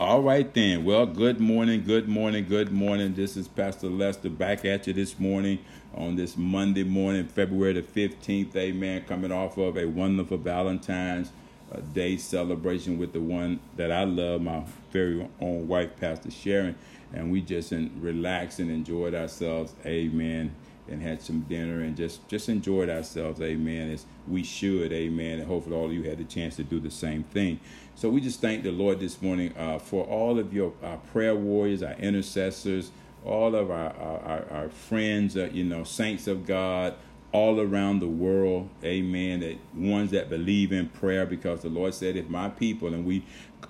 All right then. Well, good morning, good morning, good morning. This is Pastor Lester back at you this morning on this Monday morning, February the 15th. Amen. Coming off of a wonderful Valentine's uh, Day celebration with the one that I love, my very own wife, Pastor Sharon. And we just relaxed and enjoyed ourselves. Amen and had some dinner and just just enjoyed ourselves amen as we should amen and hopefully all of you had the chance to do the same thing. So we just thank the lord this morning uh, for all of your our prayer warriors our intercessors all of our our, our friends uh, you know saints of god all around the world amen that ones that believe in prayer because the lord said if my people and we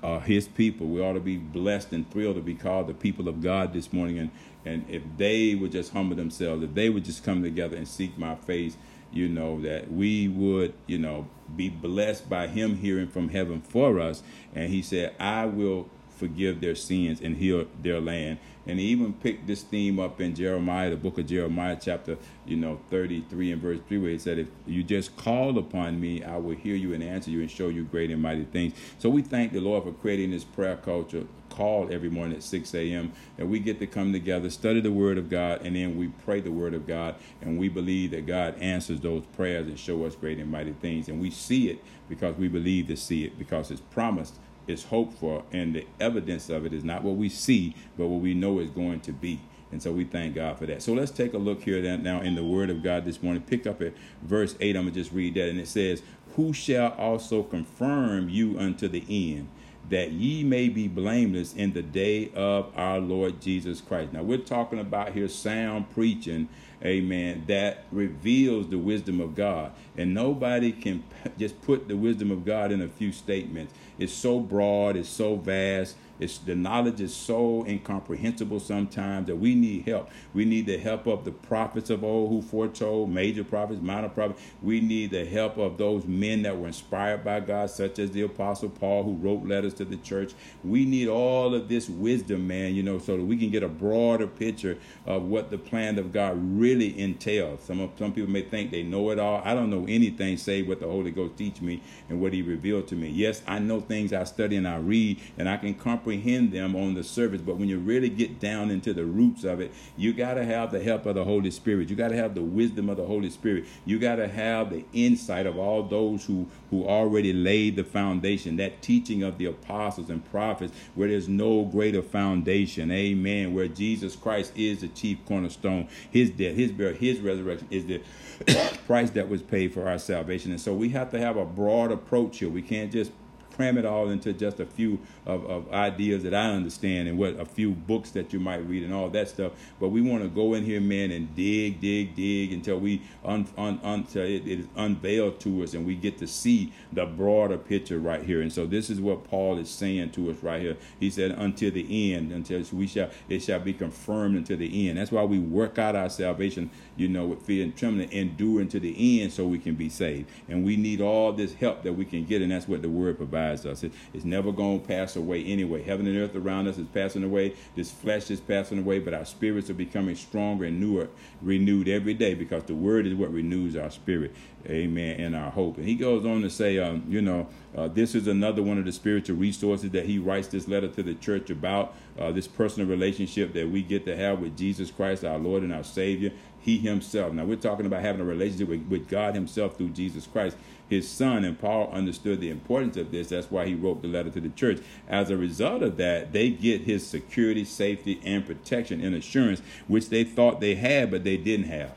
are his people we ought to be blessed and thrilled to be called the people of god this morning. And and if they would just humble themselves, if they would just come together and seek my face, you know, that we would, you know, be blessed by him hearing from heaven for us. And he said, I will forgive their sins and heal their land. And he even picked this theme up in Jeremiah, the book of Jeremiah, chapter, you know, 33 and verse 3, where he said, If you just call upon me, I will hear you and answer you and show you great and mighty things. So we thank the Lord for creating this prayer culture call every morning at 6 a.m. and we get to come together, study the Word of God, and then we pray the Word of God. And we believe that God answers those prayers and show us great and mighty things. And we see it because we believe to see it because it's promised is hoped for, and the evidence of it is not what we see, but what we know is going to be. And so we thank God for that. So let's take a look here now in the Word of God this morning. Pick up at verse 8. I'm going to just read that. And it says, Who shall also confirm you unto the end? That ye may be blameless in the day of our Lord Jesus Christ. Now, we're talking about here sound preaching, amen, that reveals the wisdom of God. And nobody can just put the wisdom of God in a few statements. It's so broad, it's so vast, it's the knowledge is so incomprehensible sometimes that we need help. We need the help of the prophets of old who foretold, major prophets, minor prophets. We need the help of those men that were inspired by God, such as the Apostle Paul, who wrote letters to the church. We need all of this wisdom, man, you know, so that we can get a broader picture of what the plan of God really entails. Some some people may think they know it all. I don't know anything save what the Holy Ghost teach me and what He revealed to me. Yes, I know things I study and I read, and I can comprehend comprehend them on the surface, but when you really get down into the roots of it, you got to have the help of the Holy Spirit. You got to have the wisdom of the Holy Spirit. You got to have the insight of all those who who already laid the foundation. That teaching of the apostles and prophets, where there's no greater foundation. Amen. Where Jesus Christ is the chief cornerstone. His death, His burial, His resurrection is the price that was paid for our salvation. And so we have to have a broad approach here. We can't just cram it all into just a few of, of ideas that I understand and what a few books that you might read and all that stuff. But we want to go in here, man, and dig, dig, dig until we un, un, until it, it is unveiled to us and we get to see the broader picture right here. And so this is what Paul is saying to us right here. He said, "Until the end, until we shall it shall be confirmed until the end." That's why we work out our salvation, you know, with fear and trembling, endure until the end, so we can be saved. And we need all this help that we can get, and that's what the Word provides us. It, it's never going to pass away anyway. Heaven and earth around us is passing away. This flesh is passing away, but our spirits are becoming stronger and newer, renewed every day because the word is what renews our spirit. Amen. And our hope. And he goes on to say, um, you know, uh, this is another one of the spiritual resources that he writes this letter to the church about uh, this personal relationship that we get to have with Jesus Christ, our Lord and our Savior. He Himself. Now, we're talking about having a relationship with, with God Himself through Jesus Christ his son. And Paul understood the importance of this. That's why he wrote the letter to the church. As a result of that, they get his security, safety, and protection and assurance, which they thought they had, but they didn't have.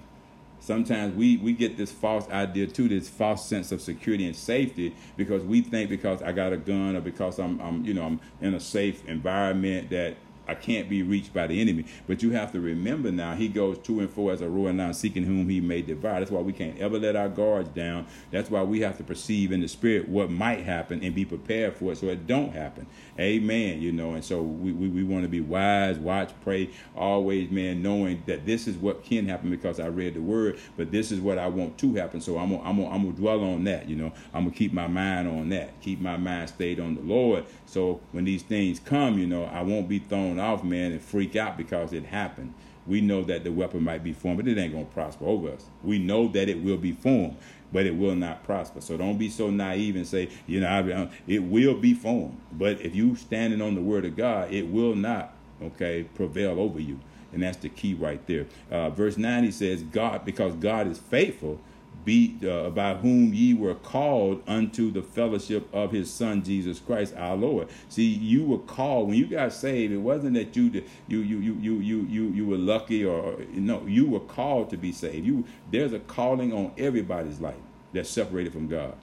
Sometimes we, we get this false idea too, this false sense of security and safety because we think because I got a gun or because I'm, I'm you know I'm in a safe environment that I can't be reached by the enemy. But you have to remember now, he goes to and fro as a roaring lion, seeking whom he may devour. That's why we can't ever let our guards down. That's why we have to perceive in the spirit what might happen and be prepared for it so it don't happen. Amen. You know, and so we, we, we want to be wise, watch, pray, always, man, knowing that this is what can happen because I read the word, but this is what I want to happen. So I'm gonna, I'm gonna, I'm gonna dwell on that. You know, I'm gonna keep my mind on that, keep my mind stayed on the Lord. So when these things come, you know, I won't be thrown off, man, and freak out because it happened. we know that the weapon might be formed, but it ain't going to prosper over us. We know that it will be formed, but it will not prosper. So don't be so naive and say, you know, it will be formed. But if you standing on the word of God, it will not, okay, prevail over you. And that's the key right there. Uh, verse 9, he says, God, because God is faithful, be uh, by whom ye were called unto the fellowship of his son Jesus Christ our Lord. See, you were called when you got saved. It wasn't that you you you you you you you, you were lucky or no, you were called to be saved. You there's a calling on everybody's life that's separated from God.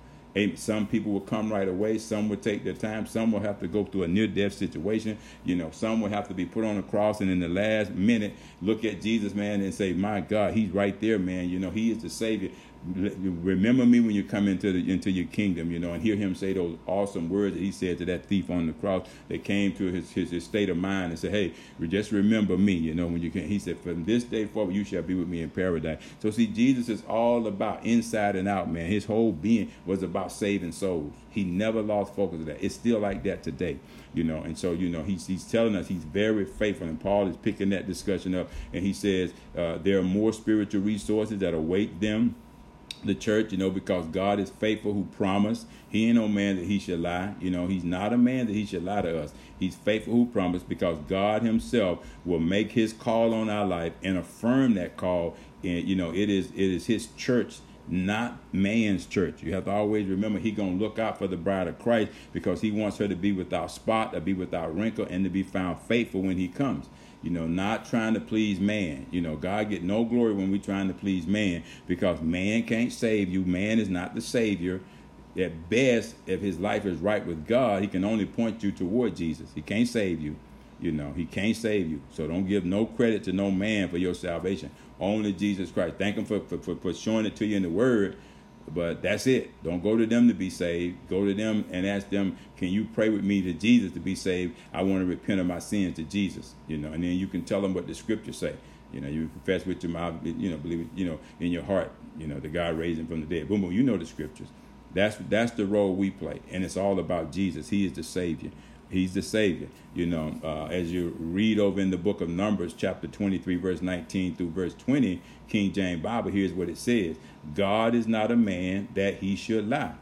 Some people will come right away. Some will take their time. Some will have to go through a near-death situation. You know, some will have to be put on a cross, and in the last minute, look at Jesus, man, and say, "My God, He's right there, man. You know, He is the Savior remember me when you come into the into your kingdom, you know, and hear him say those awesome words that he said to that thief on the cross that came to his, his, his state of mind and said, Hey, just remember me, you know, when you can he said, From this day forward you shall be with me in paradise. So see, Jesus is all about inside and out, man. His whole being was about saving souls. He never lost focus of that. It's still like that today, you know. And so, you know, he's he's telling us he's very faithful. And Paul is picking that discussion up and he says uh, there are more spiritual resources that await them the church, you know, because God is faithful who promised. He ain't no man that he should lie. You know, he's not a man that he should lie to us. He's faithful who promised because God himself will make his call on our life and affirm that call. And you know, it is it is his church not man's church. You have to always remember he gonna look out for the bride of Christ because he wants her to be without spot, to be without wrinkle, and to be found faithful when he comes you know, not trying to please man. You know, God get no glory when we trying to please man because man can't save you. Man is not the savior. At best, if his life is right with God, he can only point you toward Jesus. He can't save you. You know, he can't save you. So don't give no credit to no man for your salvation. Only Jesus Christ. Thank him for, for, for showing it to you in the word but that's it. Don't go to them to be saved. Go to them and ask them, "Can you pray with me to Jesus to be saved? I want to repent of my sins to Jesus." You know, and then you can tell them what the scriptures say. You know, you confess with your mouth, you know, believe it, you know, in your heart, you know, the God raised him from the dead. Boom, boom. You know the scriptures. That's that's the role we play, and it's all about Jesus. He is the Savior. He's the Savior. You know, uh, as you read over in the book of Numbers, chapter 23, verse 19 through verse 20, King James Bible, here's what it says God is not a man that he should lie,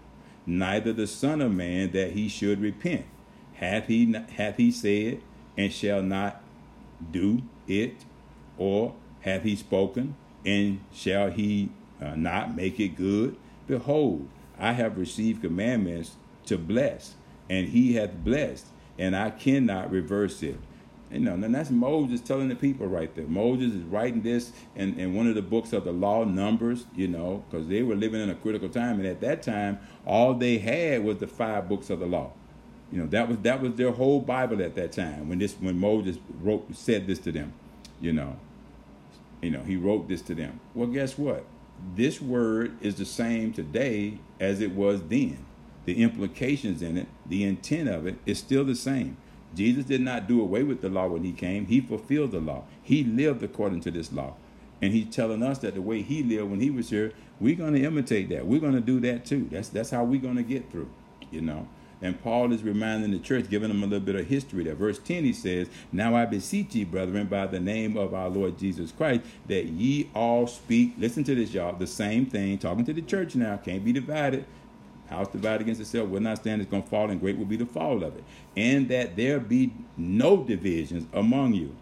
neither the Son of Man that he should repent. Hath he, hath he said, and shall not do it? Or hath he spoken, and shall he uh, not make it good? Behold, I have received commandments to bless, and he hath blessed and I cannot reverse it. You know, and that's Moses telling the people right there. Moses is writing this in, in one of the books of the law, Numbers, you know, because they were living in a critical time. And at that time, all they had was the five books of the law. You know, that was that was their whole Bible at that time when this when Moses wrote said this to them, you know. You know, he wrote this to them. Well, guess what? This word is the same today as it was then the implications in it, the intent of it is still the same. Jesus did not do away with the law when he came. He fulfilled the law. He lived according to this law. And he's telling us that the way he lived when he was here, we're going to imitate that. We're going to do that too. That's that's how we're going to get through, you know. And Paul is reminding the church, giving them a little bit of history there. Verse 10, he says, Now I beseech ye, brethren, by the name of our Lord Jesus Christ, that ye all speak, listen to this, y'all, the same thing, talking to the church now, can't be divided. House divided against itself will not stand, it's going to fall, and great will be the fall of it. And that there be no divisions among you,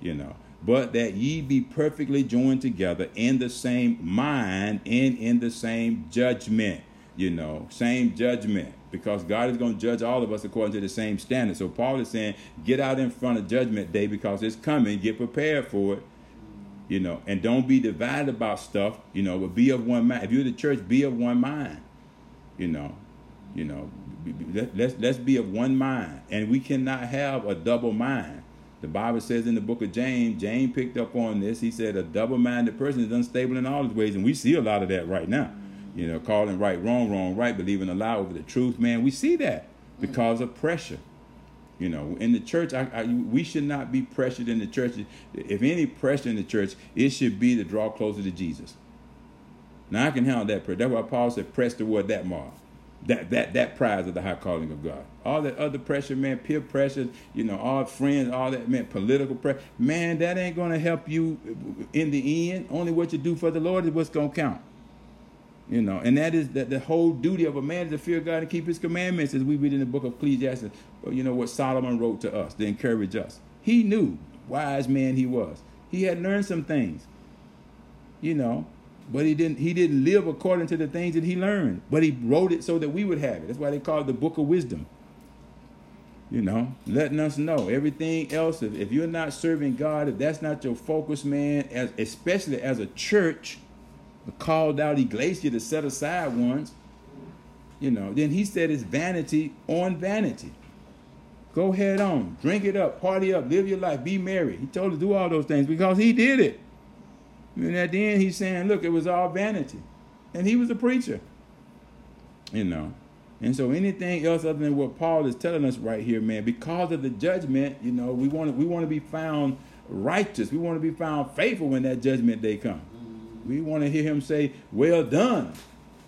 you know, but that ye be perfectly joined together in the same mind and in the same judgment, you know, same judgment. Because God is going to judge all of us according to the same standard. So Paul is saying, get out in front of judgment day because it's coming. Get prepared for it you know, and don't be divided about stuff, you know, but be of one mind. If you're the church, be of one mind you know you know let's let's be of one mind. And we cannot have a double mind. The bible says in the book of james james picked up on this. He said a double-minded person is unstable in all his ways. And we see a lot of that right now. You know calling right wrong wrong right believing a lie over the truth. Man we see that because of pressure. You know in the church I, I, we should not be pressured in the church. If any pressure in the church it should be to draw closer to jesus now I can handle that prayer. That's why Paul said, press toward that mark. that that that prize of the high calling of God. All that other pressure, man, peer pressure, you know, all friends, all that, man, political pressure, man, that ain't gonna help you in the end. Only what you do for the Lord is what's gonna count. You know, and that is that the whole duty of a man is to fear God and keep His commandments, as we read in the book of Ecclesiastes. You know what Solomon wrote to us to encourage us. He knew, wise man he was. He had learned some things. You know, but he didn't he didn't live according to the things that he learned. But he wrote it so that we would have it. That's why they call it the book of wisdom. You know letting us know. Everything else if, if you're not serving god if that's not your focus man as especially as a church a called out iglesia to set aside ones you know then he said it's vanity on vanity. Go head on. Drink it up. Party up. Live your life. Be merry. He told us to do all those things because he did it and at the end, he's saying, look, it was all vanity. And he was a preacher. You know. And so anything else other than what Paul is telling us right here, man, because of the judgment, you know, we want to we want to be found righteous. We want to be found faithful when that judgment day comes. We want to hear him say, Well done,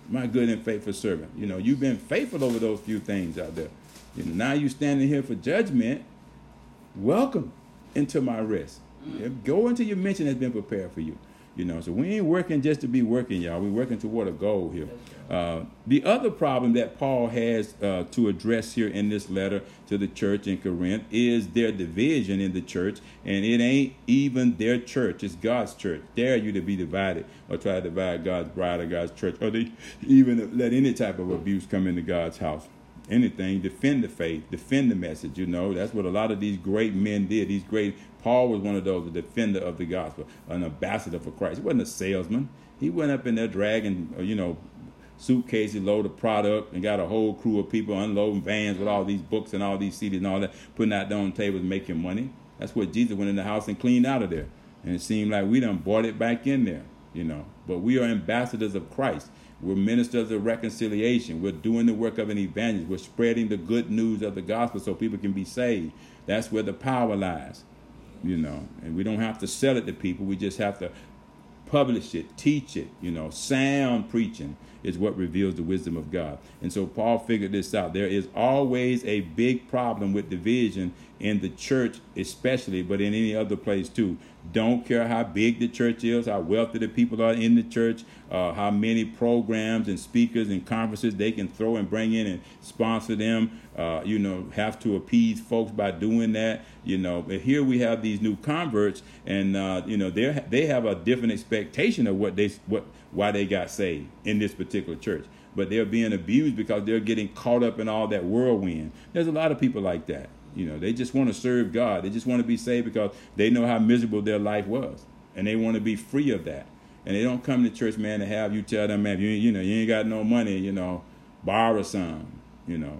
my good and faithful servant. You know, you've been faithful over those few things out there. You know, now you're standing here for judgment. Welcome into my rest. Mm-hmm. Go into your mention that's been prepared for you. You know, so we ain't working just to be working, y'all. We're working toward a goal here. Uh, the other problem that Paul has uh, to address here in this letter to the church in Corinth is their division in the church, and it ain't even their church; it's God's church. Dare you to be divided or try to divide God's bride or God's church, or they even let any type of abuse come into God's house anything, defend the faith, defend the message. You know, that's what a lot of these great men did. These great Paul was one of those, a defender of the gospel, an ambassador for Christ. He wasn't a salesman. He went up in there dragging, uh, you know, suitcases load of product and got a whole crew of people unloading vans with all these books and all these CDs and all that, putting out on tables, making money. That's what Jesus went in the house and cleaned out of there. And it seemed like we done brought it back in there, you know. But we are ambassadors of Christ. We're ministers of reconciliation. We're doing the work of an evangelist. We're spreading the good news of the gospel so people can be saved. That's where the power lies you know, and we don't have to sell it to people. We just have to publish it, teach it, you know, sound preaching is what reveals the wisdom of God. And so Paul figured this out. There is always a big problem with division in the church, especially, but in any other place too. Don't care how big the church is, how wealthy the people are in the church, uh, how many programs and speakers and conferences they can throw and bring in and sponsor them. Uh, you know, have to appease folks by doing that. You know, but here we have these new converts, and uh, you know they they have a different expectation of what they what why they got saved in this particular church. But they're being abused because they're getting caught up in all that whirlwind. There's a lot of people like that. You know, they just want to serve God. They just want to be saved because they know how miserable their life was, and they want to be free of that. And they don't come to church, man, to have you tell them, man, you you know, you ain't got no money, you know, borrow some. You know,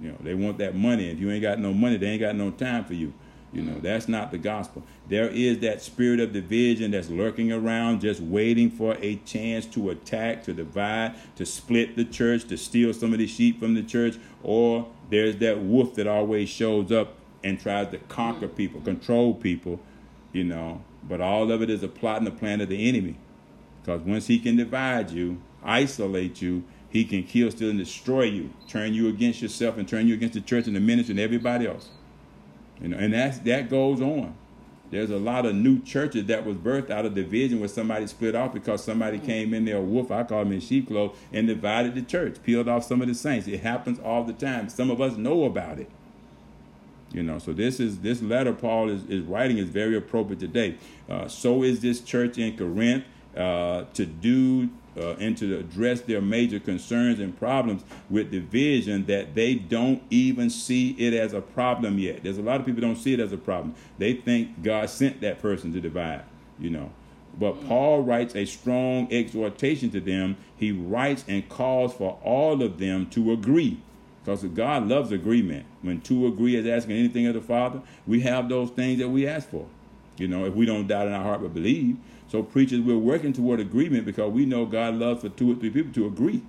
you know, they want that money. If you ain't got no money, they ain't got no time for you. You know, that's not the gospel. There is that spirit of division that's lurking around, just waiting for a chance to attack, to divide, to split the church, to steal some of the sheep from the church, or there's that wolf that always shows up and tries to conquer mm. people, control people, you know. But all of it is a plot and a plan of the enemy. Because once he can divide you, isolate you, he can kill, steal, and destroy you, turn you against yourself, and turn you against the church and the ministry and everybody else. Know, and that's that goes on. There's a lot of new churches that was birthed out of division where somebody split off because somebody mm. came in there, a wolf, I call him in sheep clothes, and divided the church, peeled off some of the saints. It happens all the time. Some of us know about it. You know, so this is this letter Paul is, is writing is very appropriate today. Uh, so is this church in Corinth uh, to do uh, and to address their major concerns and problems with division that they don't even see it as a problem yet. There's a lot of people don't see it as a problem. They think God sent that person to divide, you know. But Paul writes a strong exhortation to them. He writes and calls for all of them to agree. Because God loves agreement. When two agree as asking anything of the Father, we have those things that we ask for. You know, if we don't doubt in our heart but believe. So preachers, we're working toward agreement because we know God loves for two or three people to agree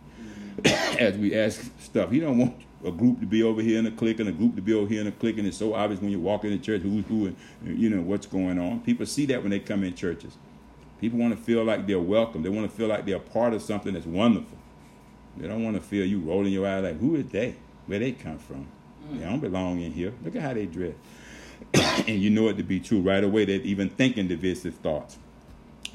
as we ask stuff. He don't want a group to be over here in a clique and a group to be over here in a clique, and it's so obvious when you walk into church who's who and you know what's going on. People see that when they come in churches. People want to feel like they're welcome. They want to feel like they're part of something that's wonderful. They don't want to feel you rolling your eyes like, who is they? Where they come from? Mm. They don't belong in here. Look at how they dress. and you know it to be true right away. They're even thinking divisive thoughts.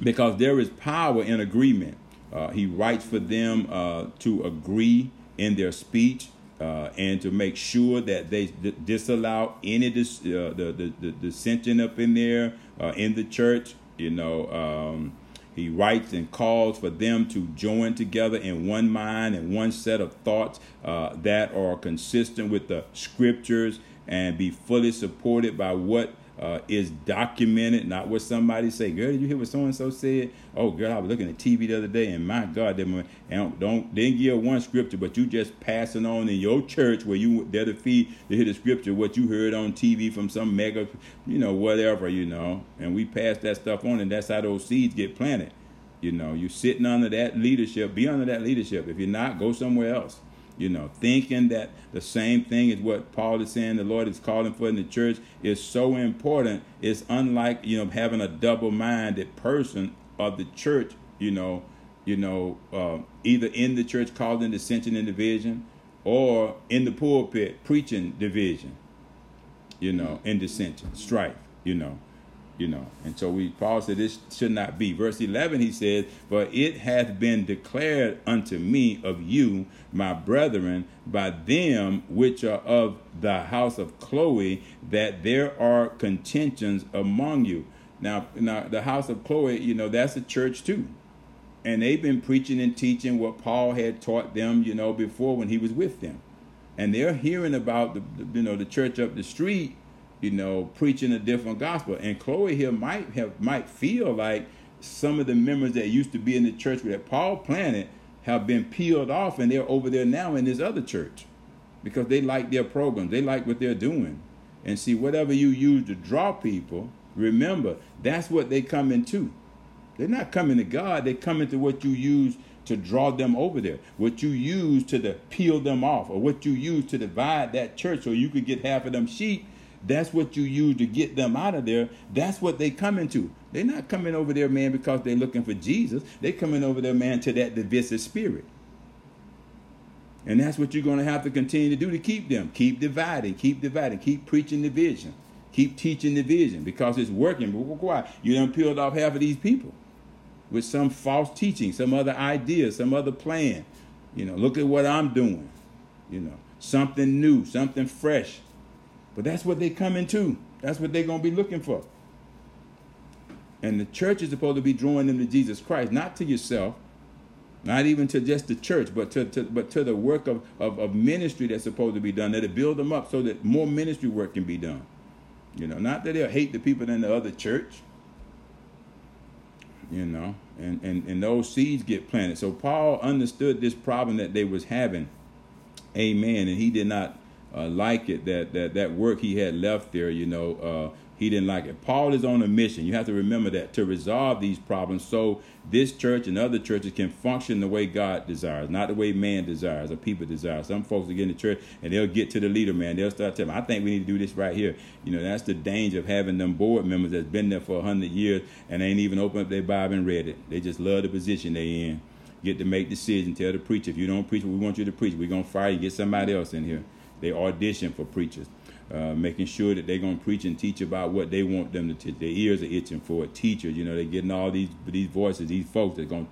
Because there is power in agreement. Uh, he writes for them uh, to agree in their speech uh, and to make sure that they d- disallow any dis- uh, the, the, the dissension up in there uh, in the church. You know, um, he writes and calls for them to join together in one mind and one set of thoughts uh, that are consistent with the scriptures and be fully supported by what uh, is documented, not what somebody say. Girl, did you hear what so and so said? Oh, girl, I was looking at TV the other day, and my God, they don't, don't didn't give one scripture, but you just passing on in your church where you there to feed to hear the scripture what you heard on TV from some mega, you know, whatever, you know. And we pass that stuff on, and that's how those seeds get planted. You know, you sitting under that leadership, be under that leadership. If you're not, go somewhere else. You know, thinking that the same thing is what Paul is saying the Lord is calling for in the church is so important. It's unlike, you know, having a double minded person of the church, you know, you know, uh, either in the church causing dissension and division or in the pulpit preaching division, you know, in dissension, strife, you know you know. And so we Paul said this should not be. Verse eleven he says, For it hath been declared unto me of you, my brethren, by them which are of the house of Chloe, that there are contentions among you. Now now the house of Chloe, you know, that's a church too. And they've been preaching and teaching what Paul had taught them, you know, before when he was with them. And they're hearing about the, you know the church up the street you know, preaching a different gospel. And Chloe here might have might feel like some of the members that used to be in the church that Paul planted have been peeled off and they're over there now in this other church because they like their programs, they like what they're doing. And see, whatever you use to draw people, remember that's what they come into. They're not coming to God, they come into what you use to draw them over there, what you use to the, peel them off, or what you use to divide that church so you could get half of them sheep that's what you use to get them out of there. That's what they coming to. They're not coming over there, man, because they're looking for Jesus. They're coming over there, man, to that divisive spirit. And that's what you're going to have to continue to do to keep them. Keep dividing, keep dividing, keep preaching division, keep teaching division because it's working. Why? You done peeled off half of these people with some false teaching, some other idea, some other plan. You know, look at what I'm doing. You know, something new, something fresh. But that's what they come into. That's what they're going to be looking for. And the church is supposed to be drawing them to Jesus Christ, not to yourself, not even to just the church, but to, to but to the work of, of, of ministry that's supposed to be done, that to build them up so that more ministry work can be done. You know, not that they'll hate the people in the other church. You know, and, and, and those seeds get planted. So Paul understood this problem that they was having. Amen. And he did not uh, like it that, that that work he had left there, you know, uh, he didn't like it. Paul is on a mission. You have to remember that to resolve these problems so this church and other churches can function the way God desires, not the way man desires or people desire. Some folks will get in the church and they'll get to the leader, man. They'll start telling, I think we need to do this right here. You know, that's the danger of having them board members that's been there for hundred years and ain't even opened up their Bible and read it. They just love the position they in. Get to make decisions. Tell the preacher, if you don't preach what we want you to preach, we're gonna fire you. Get somebody else in here. They audition for preachers, uh, making sure that they're going to preach and teach about what they want them to teach. Their ears are itching for it. Teachers, you know, they're getting all these these voices, these folks that going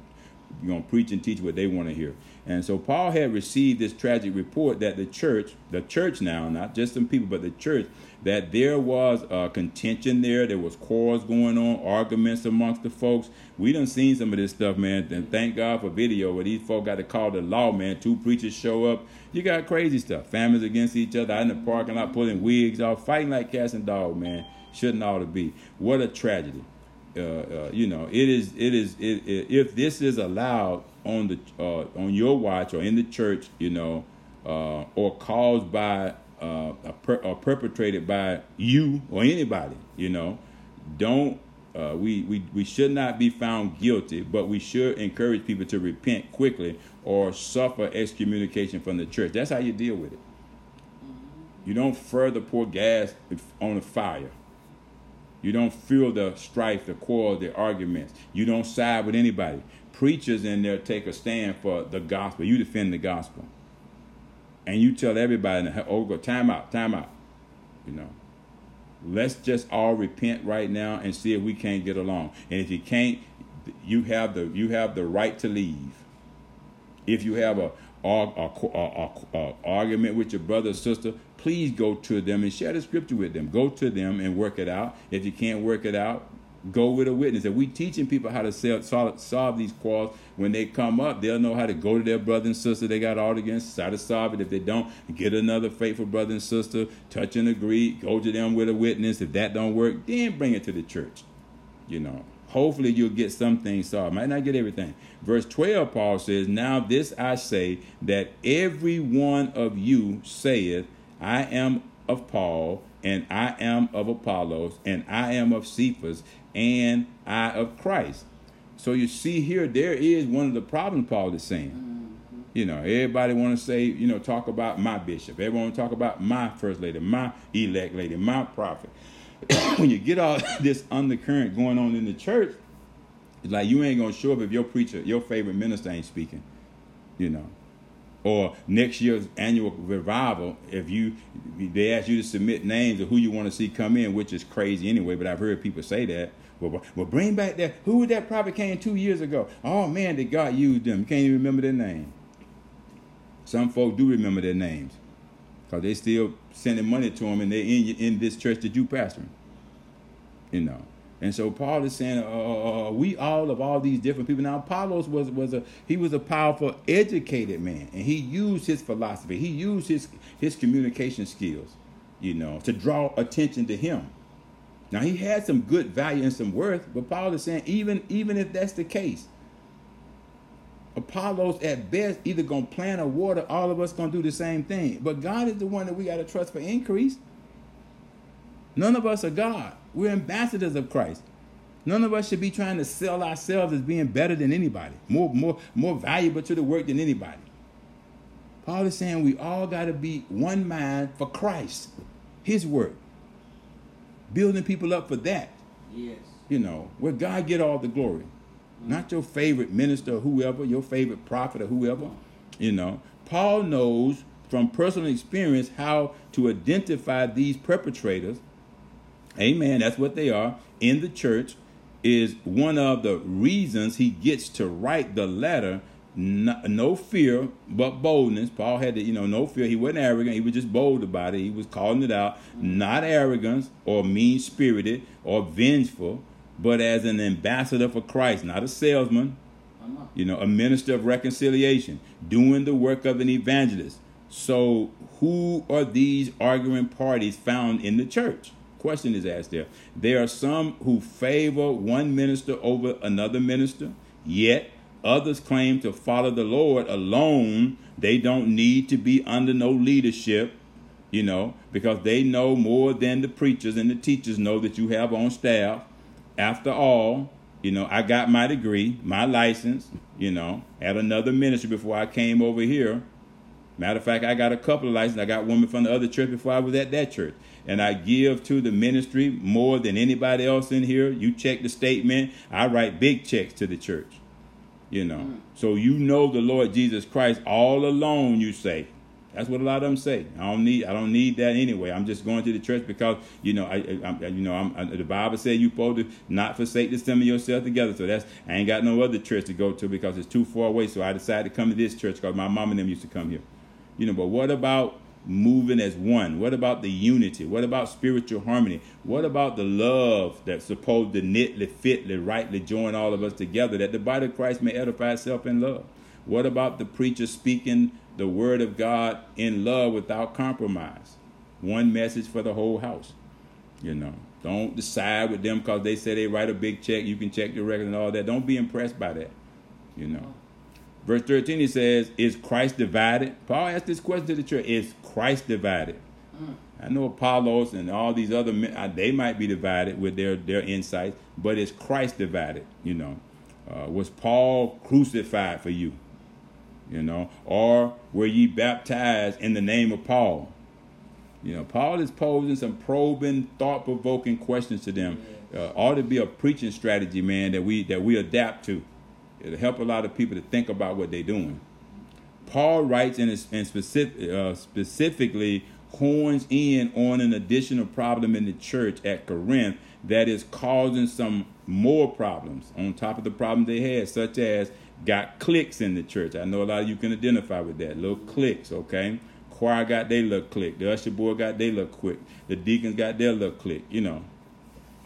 going to preach and teach what they want to hear. And so Paul had received this tragic report that the church, the church now, not just some people, but the church, that there was contention there. There was quarrels going on, arguments amongst the folks. We done seen some of this stuff, man. And thank God for video where these folks got to call the law, man. Two preachers show up. You got crazy stuff. Families against each other out in the parking lot pulling wigs off, fighting like cats and dogs, man. Shouldn't ought to be. What a tragedy. Uh, uh, you know, it is. It is. It, it, if this is allowed on the uh, on your watch or in the church, you know, uh, or caused by uh, per, or perpetrated by you or anybody, you know, don't uh, we, we we should not be found guilty, but we should encourage people to repent quickly or suffer excommunication from the church. That's how you deal with it. You don't further pour gas on a fire. You don't feel the strife, the quarrel, the arguments. You don't side with anybody. Preachers in there take a stand for the gospel. You defend the gospel. And you tell everybody, oh, go time out, time out. You know. Let's just all repent right now and see if we can't get along. And if you can't, you have the you have the right to leave. If you have a, a, a, a argument with your brother or sister, please go to them and share the scripture with them. Go to them and work it out. If you can't work it out, go with a witness. If we teaching people how to solve, solve these quarrels, when they come up, they'll know how to go to their brother and sister they got all against, try to solve it. If they don't, get another faithful brother and sister, touch and agree, go to them with a witness. If that don't work, then bring it to the church. You know, hopefully you'll get some things solved. Might not get everything. Verse 12, Paul says, Now this I say, that every one of you saith, I am of Paul, and I am of Apollos, and I am of Cephas, and I of Christ. So you see here, there is one of the problems Paul is saying. Mm-hmm. You know, everybody want to say, you know, talk about my bishop. Everyone want to talk about my first lady, my elect lady, my prophet. when you get all this undercurrent going on in the church, it's like you ain't gonna show up if your preacher, your favorite minister ain't speaking. You know, or next year's annual revival, if you they ask you to submit names of who you want to see come in, which is crazy anyway, but I've heard people say that. Well, well bring back that who was that prophet came two years ago? Oh man, did God use them? You can't even remember their name. Some folk do remember their names because they still sending money to them, and they're in in this church that you pastoring. You know. And so Paul is saying, uh, uh, uh, we all of all these different people. Now Apollos was was a he was a powerful, educated man, and he used his philosophy, he used his his communication skills, you know, to draw attention to him. Now he had some good value and some worth, but Paul is saying even even if that's the case, Apollos at best either gonna plant or water. All of us gonna do the same thing, but God is the one that we got to trust for increase. None of us are God. We're ambassadors of Christ. None of us should be trying to sell ourselves as being better than anybody, more, more, more valuable to the work than anybody. Paul is saying we all got to be one mind for Christ, His work, building people up for that. Yes. You know, where God get all the glory, mm-hmm. not your favorite minister or whoever, your favorite prophet or whoever. You know, Paul knows from personal experience how to identify these perpetrators amen, that's what they are, in the church, is one of the reasons he gets to write the letter. No, no, fear, but boldness. Paul had to, you know, no fear. He wasn't arrogant. He was just bold about it. He was calling it out. Not arrogance or mean spirited or vengeful, but as an ambassador for Christ, not a salesman, you know, a minister of reconciliation, doing the work of an evangelist. So, who are these arguing parties found in the church? question is asked there. There are some who favor one minister over another minister, yet others claim to follow the Lord alone. They don't need to be under no leadership, you know, because they know more than the preachers and the teachers know that you have on staff. After all, you know, I got my degree, my license, you know, at another ministry before I came over here. Matter of fact, I got a couple of licenses. I got women from the other church before I was at that church and I give to the ministry more than anybody else in here. You check the statement. I write big checks to the church. You know. Mm. So you know the Lord Jesus Christ all alone, you say. That's what a lot of them say. I don't need. I don't need that anyway. I'm just going to the church because you know. I, I you know. I'm, I, the Bible said you supposed to not forsake the assembly of yourself together. So that's. I ain't got no other church to go to because it's too far away. So I decided to come to this church because my mom and them used to come here. You know. But what about moving as one? What about the unity? What about spiritual harmony? What about the love that's supposed to knitly, fitly, rightly join all of us together that the body of Christ may edify itself in love? What about the preacher speaking the word of God in love without compromise? One message for the whole house. You know, don't decide with them because they say they write a big check. You can check your record and all that. Don't be impressed by that. You know. Verse 13, he says, Is Christ divided? Paul asked this question to the church Is Christ divided? Mm. I know Apollos and all these other men, uh, they might be divided with their, their insights, but is Christ divided? You know, uh, was Paul crucified for you? You know, or were ye baptized in the name of Paul? You know, Paul is posing some probing, thought provoking questions to them. uh, ought to be a preaching strategy, man, that we that we adapt to. It'll help a lot of people to think about what they're doing. Paul writes in, in specific, uh, specifically horns in on an additional problem in the church at Corinth that is causing some more problems on top of the problem they had, such as got cliques in the church. I know a lot of you can identify with that. Little cliques, okay? Choir got their little clique. The usher boy got their little clique. The deacons got their little clique, you know.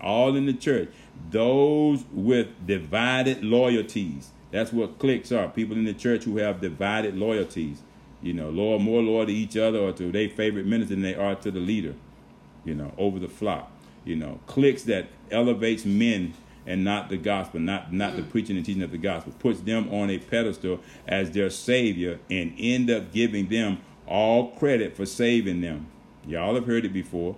All in the church. Those with divided loyalties. That's what cliques are. People in the church who have divided loyalties. You know, loyal, more loyal to each other or to their favorite minister than they are to the leader, you know, over the flock. You know, cliques that elevates men and not the gospel, not not the preaching and teaching of the gospel, puts them on a pedestal as their savior and end up giving them all credit for saving them. Y'all have heard it before.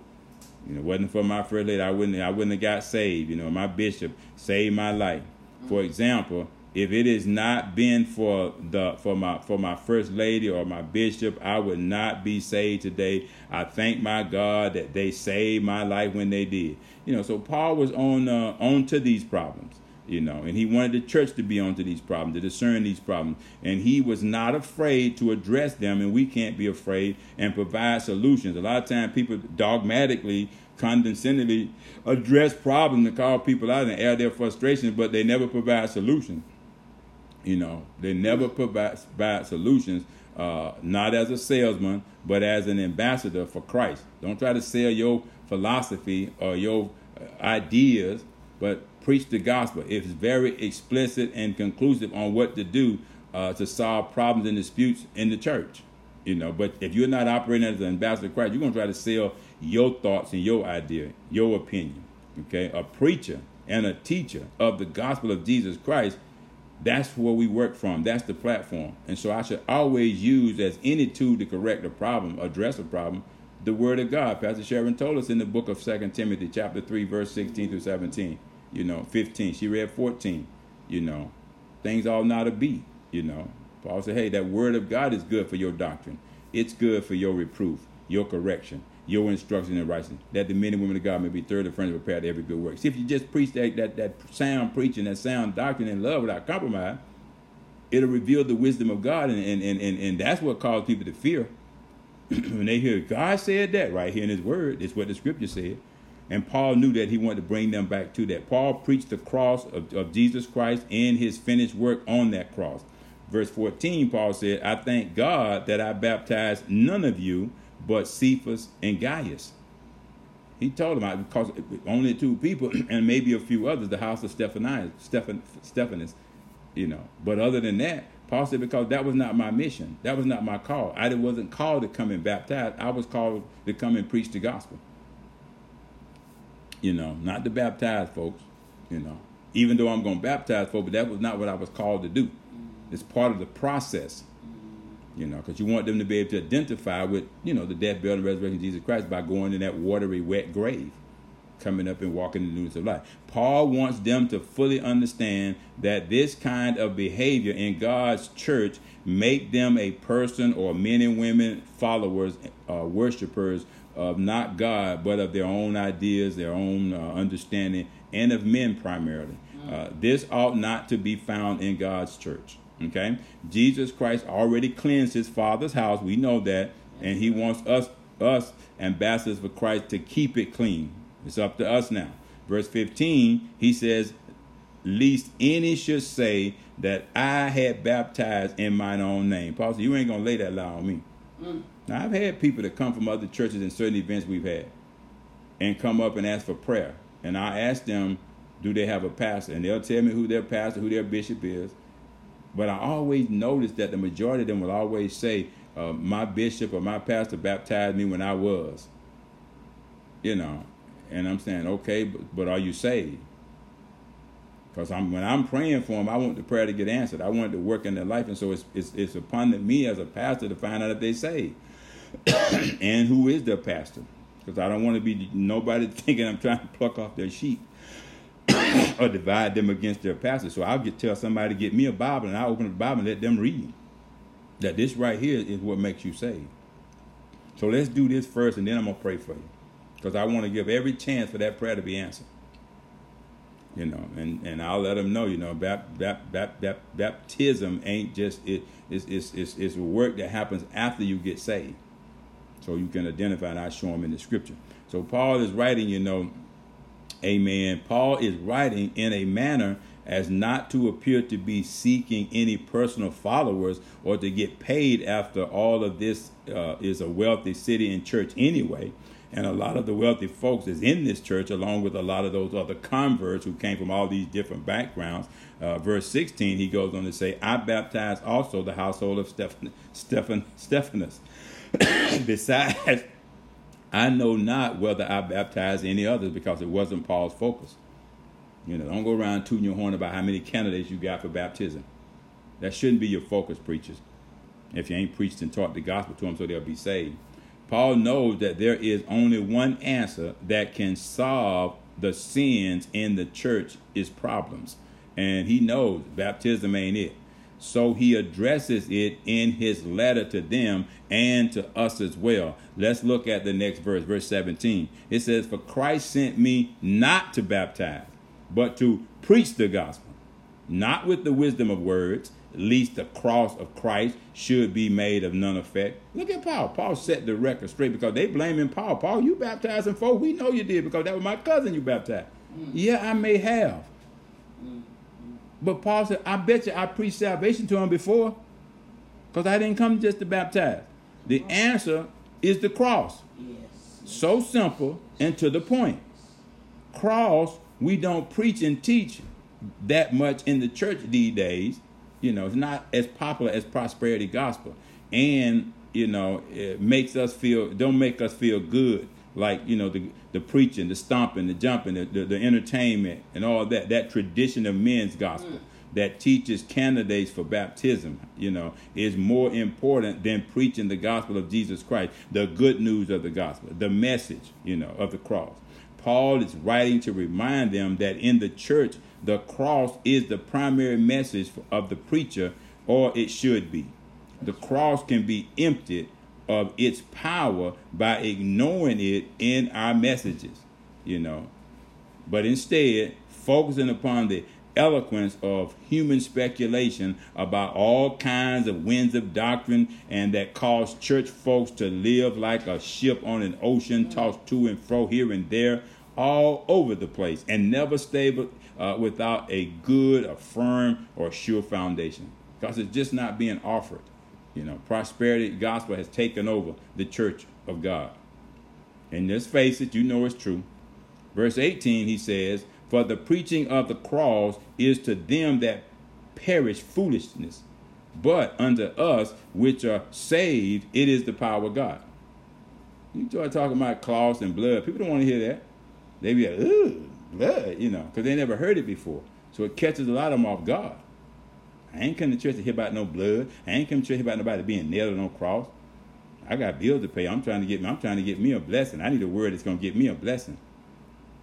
You know, wasn't for my first lady, I wouldn't I wouldn't have got saved. You know, my bishop saved my life. For mm. example, if it has not been for the for my for my first lady or my bishop, I would not be saved today. I thank my God that they saved my life when they did. You know, so Paul was on uh, on to these problems. You know, and he wanted the church to be onto these problems, to discern these problems, and he was not afraid to address them. And we can't be afraid and provide solutions. A lot of times, people dogmatically condescendingly address problems and call people out and air their frustrations, but they never provide solutions. You know, they never provide, provide solutions, uh, not as a salesman, but as an ambassador for Christ. Don't try to sell your philosophy or your uh, ideas, but preach the gospel. It's very explicit and conclusive on what to do uh, to solve problems and disputes in the church. You know, but if you're not operating as an ambassador of Christ, you're gonna try to sell your thoughts and your idea, your opinion. Okay, a preacher and a teacher of the gospel of Jesus Christ that's where we work from. That's the platform. And so I should always use as any tool to correct a problem, address a problem, the word of God. Pastor Sharon told us in the book of Second Timothy, chapter 3, verse 16 through 17, you know, 15. She read 14, you know. Things all not a be, you know. Paul said, hey, that word of God is good for your doctrine. It's good for your reproof, your correction, your instruction in righteousness, that the men and women of God may be thoroughly furnished prepared to every good work. See, if you just preach that, that, that sound preaching, that sound doctrine in love without compromise, it'll reveal the wisdom of God, and, and, and, and, and that's what causes people to fear. when they hear God said that right here in His Word, it's what the Scripture said. And Paul knew that he wanted to bring them back to that. Paul preached the cross of, of Jesus Christ and his finished work on that cross. Verse 14, Paul said, I thank God that I baptized none of you but Cephas and Gaius. He told them, because only two people and maybe a few others, the house of Stephanias, Stephan, Stephanus, you know. But other than that, Paul said, because that was not my mission. That was not my call. I wasn't called to come and baptize. I was called to come and preach the gospel. You know, not to baptize folks, you know. Even though I'm going to baptize folks, but that was not what I was called to do. It's part of the process you know, because you want them to be able to identify with, you know, the death, burial, and resurrection of Jesus Christ by going in that watery, wet grave, coming up and walking in the newness of life. Paul wants them to fully understand that this kind of behavior in God's church make them a person or men and women followers, uh, worshipers of not God, but of their own ideas, their own uh, understanding, and of men primarily. Uh, this ought not to be found in God's church. Okay? Jesus Christ already cleansed his father's house. We know that. And he wants us, us ambassadors for Christ, to keep it clean. It's up to us now. Verse 15, he says, Least any should say that I had baptized in mine own name. Paul said, You ain't gonna lay that lie on me. Mm. Now I've had people that come from other churches and certain events we've had and come up and ask for prayer. And I ask them, do they have a pastor? And they'll tell me who their pastor, who their bishop is. But I always notice that the majority of them will always say, uh, my bishop or my pastor baptized me when I was. You know, and I'm saying, okay, but, but are you saved? Because I'm, when I'm praying for them, I want the prayer to get answered. I want it to work in their life. And so it's, it's, it's upon me as a pastor to find out if they saved. and who is their pastor. Because I don't want to be nobody thinking I'm trying to pluck off their sheep. or divide them against their pastor. So I'll get tell somebody to get me a Bible and I'll open the Bible and let them read. That this right here is what makes you saved. So let's do this first and then I'm gonna pray for you. Because I want to give every chance for that prayer to be answered. You know, and, and I'll let them know, you know, bap, bap, bap, bap, baptism ain't just it it's, it's, it's, it's work that happens after you get saved. So you can identify and I show them in the scripture. So Paul is writing, you know, amen. Paul is writing in a manner as not to appear to be seeking any personal followers or to get paid after all of this uh, is a wealthy city and church anyway. And a lot of the wealthy folks is in this church, along with a lot of those other converts who came from all these different backgrounds. Uh, verse 16, he goes on to say, I baptized also the household of Stephan, Stephan, Stephanus. Besides, I know not whether I baptized any others because it wasn't Paul's focus. You know, don't go around tooting your horn about how many candidates you got for baptism. That shouldn't be your focus, preachers. If you ain't preached and taught the gospel to them so they'll be saved. Paul knows that there is only one answer that can solve the sins in the church is problems. And he knows baptism ain't it. So he addresses it in his letter to them and to us as well. Let's look at the next verse, verse 17. It says, For Christ sent me not to baptize, but to preach the gospel, not with the wisdom of words, least the cross of Christ should be made of none effect. Look at Paul. Paul set the record straight because they blaming Paul. Paul, you baptized him for. We know you did because that was my cousin you baptized. Mm. Yeah, I may have. But Paul said, I bet you I preached salvation to him before because I didn't come just to baptize. The answer is the cross. Yes. So simple and to the point. Cross, we don't preach and teach that much in the church these days you know, it's not as popular as prosperity gospel, and you know, it makes us feel don't make us feel good like you know the the preaching, the stomping, the jumping, the, the, the entertainment, and all that. That tradition of men's gospel. Mm. That teaches candidates for baptism, you know, is more important than preaching the gospel of Jesus Christ, the good news of the gospel, the message, you know, of the cross. Paul is writing to remind them that in the church the cross is the primary message of the preacher, or it should be. The cross can be emptied of its power by ignoring it in our messages, you know. But instead, focusing upon the eloquence of human speculation about all kinds of winds of doctrine and that cause church folks to live like a ship on an ocean tossed to and fro here and there all over the place and never stable uh, without a good, a firm, or sure foundation because it's just not being offered. You know, prosperity gospel has taken over the church of God. And let's face it, you know it's true. Verse 18, he says, For the preaching of the cross is to them that perish foolishness, but unto us which are saved, it is the power of God. You start talking about cloths and blood, people don't want to hear that. They be like, ooh, blood, you know, because they never heard it before. So it catches a lot of them off guard. I ain't come to church to hear about no blood. I ain't come to church to hear about nobody being nailed on no cross. I got bills to pay. I'm trying to get I'm trying to get me a blessing. I need a word that's gonna get me a blessing.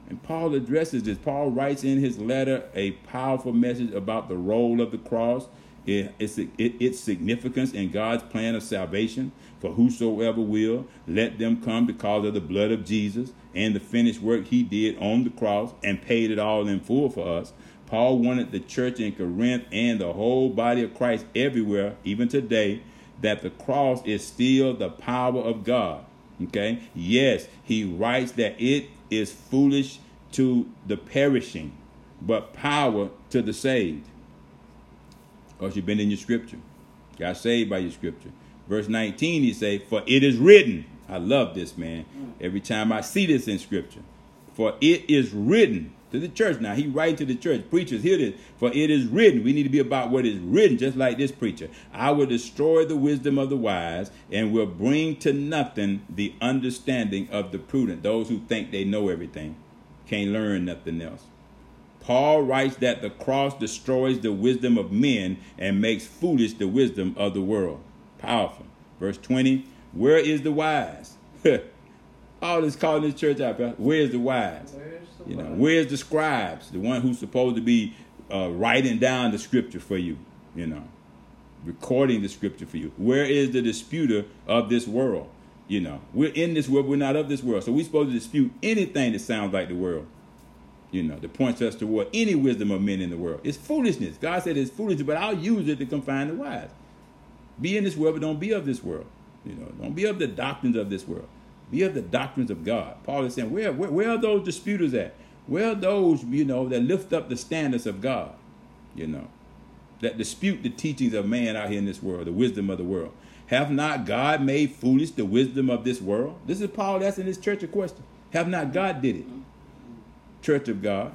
And Paul addresses this. Paul writes in his letter a powerful message about the role of the cross, it, its, it, its significance in God's plan of salvation. For whosoever will, let them come because of the blood of Jesus and the finished work he did on the cross and paid it all in full for us. Paul wanted the church in Corinth and the whole body of Christ everywhere, even today, that the cross is still the power of God. Okay? Yes, he writes that it is foolish to the perishing, but power to the saved. Because you've been in your scripture. Got saved by your scripture. Verse 19, he say, For it is written. I love this, man. Every time I see this in scripture. For it is written to the church. Now he writing to the church. Preachers, hear this. For it is written. We need to be about what is written, just like this preacher. I will destroy the wisdom of the wise and will bring to nothing the understanding of the prudent. Those who think they know everything can't learn nothing else. Paul writes that the cross destroys the wisdom of men and makes foolish the wisdom of the world. Powerful. Verse 20 Where is the wise? All this calling this church out, where's the wise? Where's you know, where's the scribes? The one who's supposed to be uh, writing down the scripture for you, you know, recording the scripture for you. Where is the disputer of this world? You know, we're in this world, we're not of this world. So we're supposed to dispute anything that sounds like the world. You know, that points us toward any wisdom of men in the world. It's foolishness. God said it's foolishness, but I'll use it to confine the wise. Be in this world, but don't be of this world. You know, don't be of the doctrines of this world. Be of the doctrines of God. Paul is saying, where, where, where are those disputers at? Where are those, you know, that lift up the standards of God? You know, that dispute the teachings of man out here in this world, the wisdom of the world. Have not God made foolish the wisdom of this world? This is Paul asking this church a question. Have not God did it? Church of God.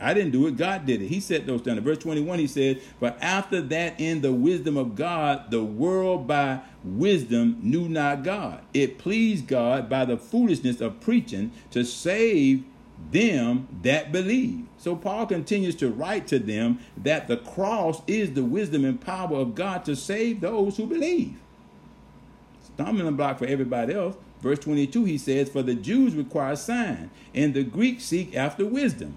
I didn't do it. God did it. He set those down. In verse 21, he said, But after that, in the wisdom of God, the world by wisdom knew not God. It pleased God by the foolishness of preaching to save them that believe. So Paul continues to write to them that the cross is the wisdom and power of God to save those who believe. Stumbling block for everybody else. Verse 22, he says, For the Jews require sign, and the Greeks seek after wisdom.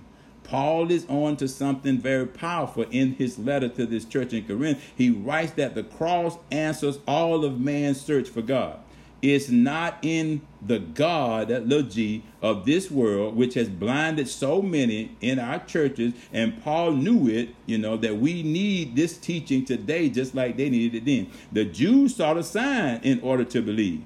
Paul is on to something very powerful in his letter to this church in Corinth. He writes that the cross answers all of man's search for God. It's not in the God, that g, of this world, which has blinded so many in our churches. And Paul knew it, you know, that we need this teaching today just like they needed it then. The Jews sought a sign in order to believe,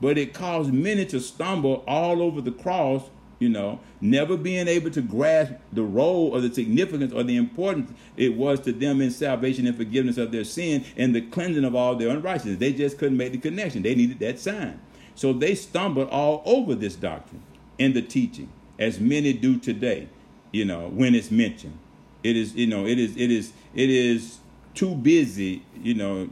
but it caused many to stumble all over the cross you know, never being able to grasp the role or the significance or the importance it was to them in salvation and forgiveness of their sin and the cleansing of all their unrighteousness. They just couldn't make the connection. They needed that sign. So they stumbled all over this doctrine and the teaching, as many do today, you know, when it's mentioned. It is, you know, it is, it is, it is too busy, you know,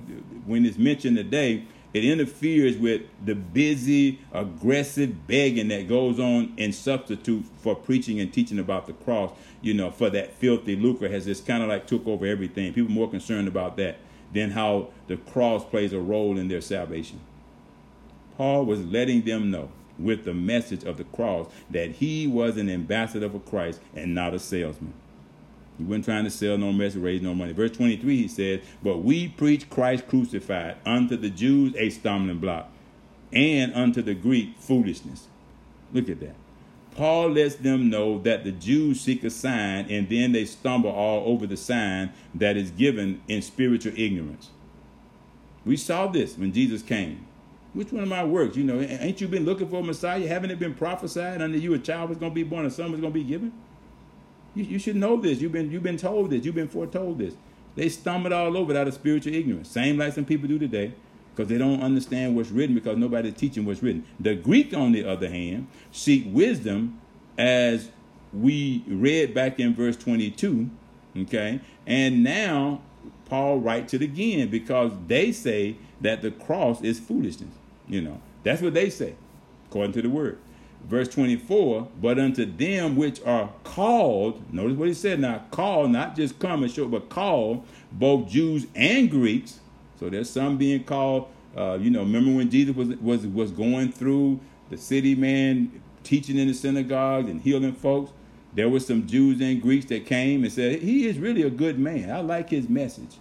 when it's mentioned today it interferes with the busy, aggressive begging that goes on in substitute for preaching and teaching about the cross. You know, for that filthy lucre has just kind of like took over everything. People more concerned about that than how the cross plays a role in their salvation. Paul was letting them know with the message of the cross that he was an ambassador for Christ and not a salesman. He wasn't trying to sell no mess, raise no money. Verse 23, he says, But we preach Christ crucified, unto the Jews a stumbling block, and unto the Greek foolishness. Look at that. Paul lets them know that the Jews seek a sign, and then they stumble all over the sign that is given in spiritual ignorance. We saw this when Jesus came. Which one of my works? You know, ain't you been looking for a Messiah? Haven't it been prophesied unto you a child was going to be born, a son was going to be given? You, you should know this. You've been you've been told this. You've been foretold this. They stumbled all over out of spiritual ignorance. Same like some people do today, because they don't understand what's written because nobody's teaching what's written. The Greek, on the other hand, seek wisdom, as we read back in verse 22. Okay, and now Paul writes it again because they say that the cross is foolishness. You know, that's what they say, according to the word. Verse 24, but unto them which are called, notice what he said now, called, not just come and show, but called, both Jews and Greeks. So there's some being called, uh, you know, remember when Jesus was, was, was going through the city, man, teaching in the synagogue and healing folks? There were some Jews and Greeks that came and said, he is really a good man. I like his message.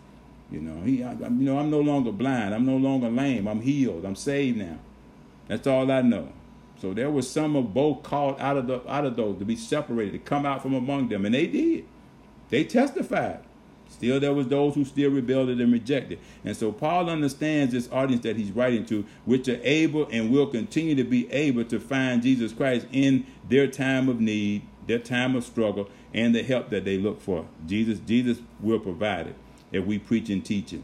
You know, he, I, you know, I'm no longer blind. I'm no longer lame. I'm healed. I'm saved now. That's all I know. So there was some of both called out of the out of those to be separated, to come out from among them, and they did. They testified. Still, there was those who still rebelled and rejected. And so Paul understands this audience that he's writing to, which are able and will continue to be able to find Jesus Christ in their time of need, their time of struggle, and the help that they look for. Jesus, Jesus will provide it if we preach and teach it.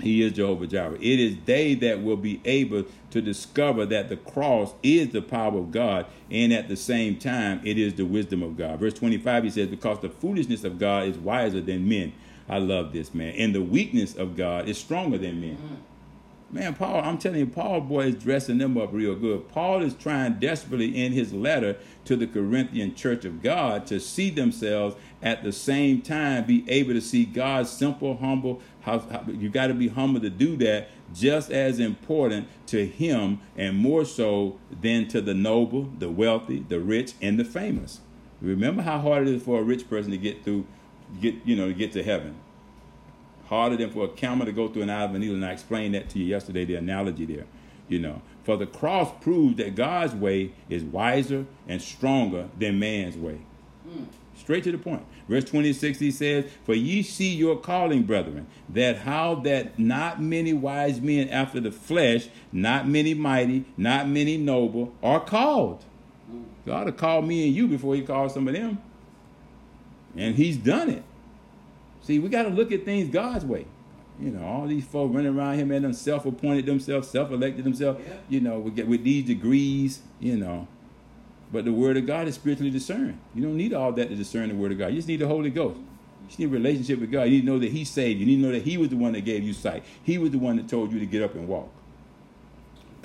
He is Jehovah Jireh. It is they that will be able to discover that the cross is the power of God, and at the same time, it is the wisdom of God. Verse 25, he says, Because the foolishness of God is wiser than men. I love this, man. And the weakness of God is stronger than men. Mm-hmm. Man, Paul, I'm telling you, Paul, boy, is dressing them up real good. Paul is trying desperately in his letter to the Corinthian church of God to see themselves at the same time be able to see God's simple, humble. How, how you got to be humble to do that, just as important to Him and more so than to the noble, the wealthy, the rich, and the famous. Remember how hard it is for a rich person to get through, get you know, to get to heaven harder than for a camel to go through an eye of a needle. And I explained that to you yesterday, the analogy there. You know, for the cross proves that God's way is wiser and stronger than man's way. Mm. Straight to the point. Verse 26, he says, For ye see your calling, brethren, that how that not many wise men after the flesh, not many mighty, not many noble, are called. God to call me and you before he calls some of them. And he's done it. See, we got to look at things God's way. You know, all these folks running around here, man, them self-appointed themselves, self-elected themselves, yeah. you know, with, with these degrees, you know. But the word of God is spiritually discerned. You don't need all that to discern the word of God. You just need the Holy Ghost. You need a relationship with God. You need to know that He saved you. You need to know that He was the one that gave you sight. He was the one that told you to get up and walk.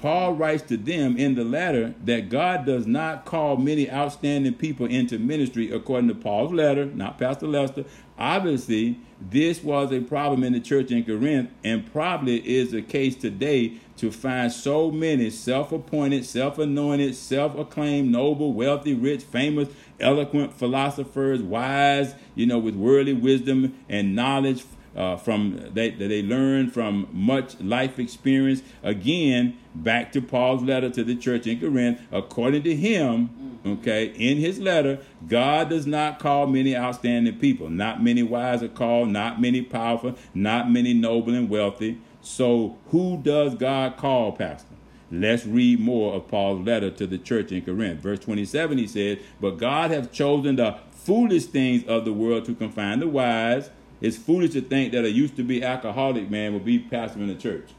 Paul writes to them in the letter that God does not call many outstanding people into ministry according to Paul's letter, not Pastor Lester. Obviously, this was a problem in the church in Corinth and probably is the case today to find so many self appointed, self anointed, self acclaimed, noble, wealthy, rich, famous, eloquent philosophers, wise, you know, with worldly wisdom and knowledge uh, from they, that they learned from much life experience. Again, back to Paul's letter to the church in Corinth. According to him, mm-hmm. okay, in his letter, God does not call many outstanding people. Not many wise are called, not many powerful, not many noble and wealthy. So, who does God call, Pastor? Let's read more of Paul's letter to the church in Corinth. Verse 27, he says, But God hath chosen the foolish things of the world to confine the wise it's foolish to think that a used to be alcoholic man will be pastor in the church.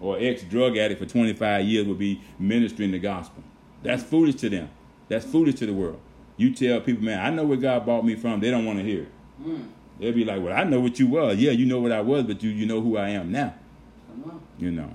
Or ex drug addict for 25 years will be ministering the gospel. That's foolish to them. That's foolish to the world. You tell people, man, I know where God bought me from. They don't want to hear it. Mm. They'll be like, well, I know what you was. Yeah, you know what I was, but you, you know who I am now. You know.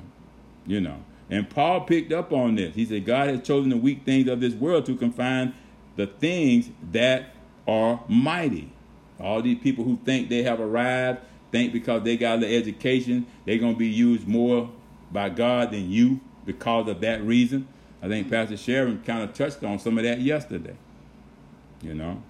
You know. And Paul picked up on this. He said, God has chosen the weak things of this world to confine the things that are mighty. All these people who think they have arrived, think because they got the education, they're going to be used more by God than you because of that reason. I think Pastor Sharon kind of touched on some of that yesterday. You know?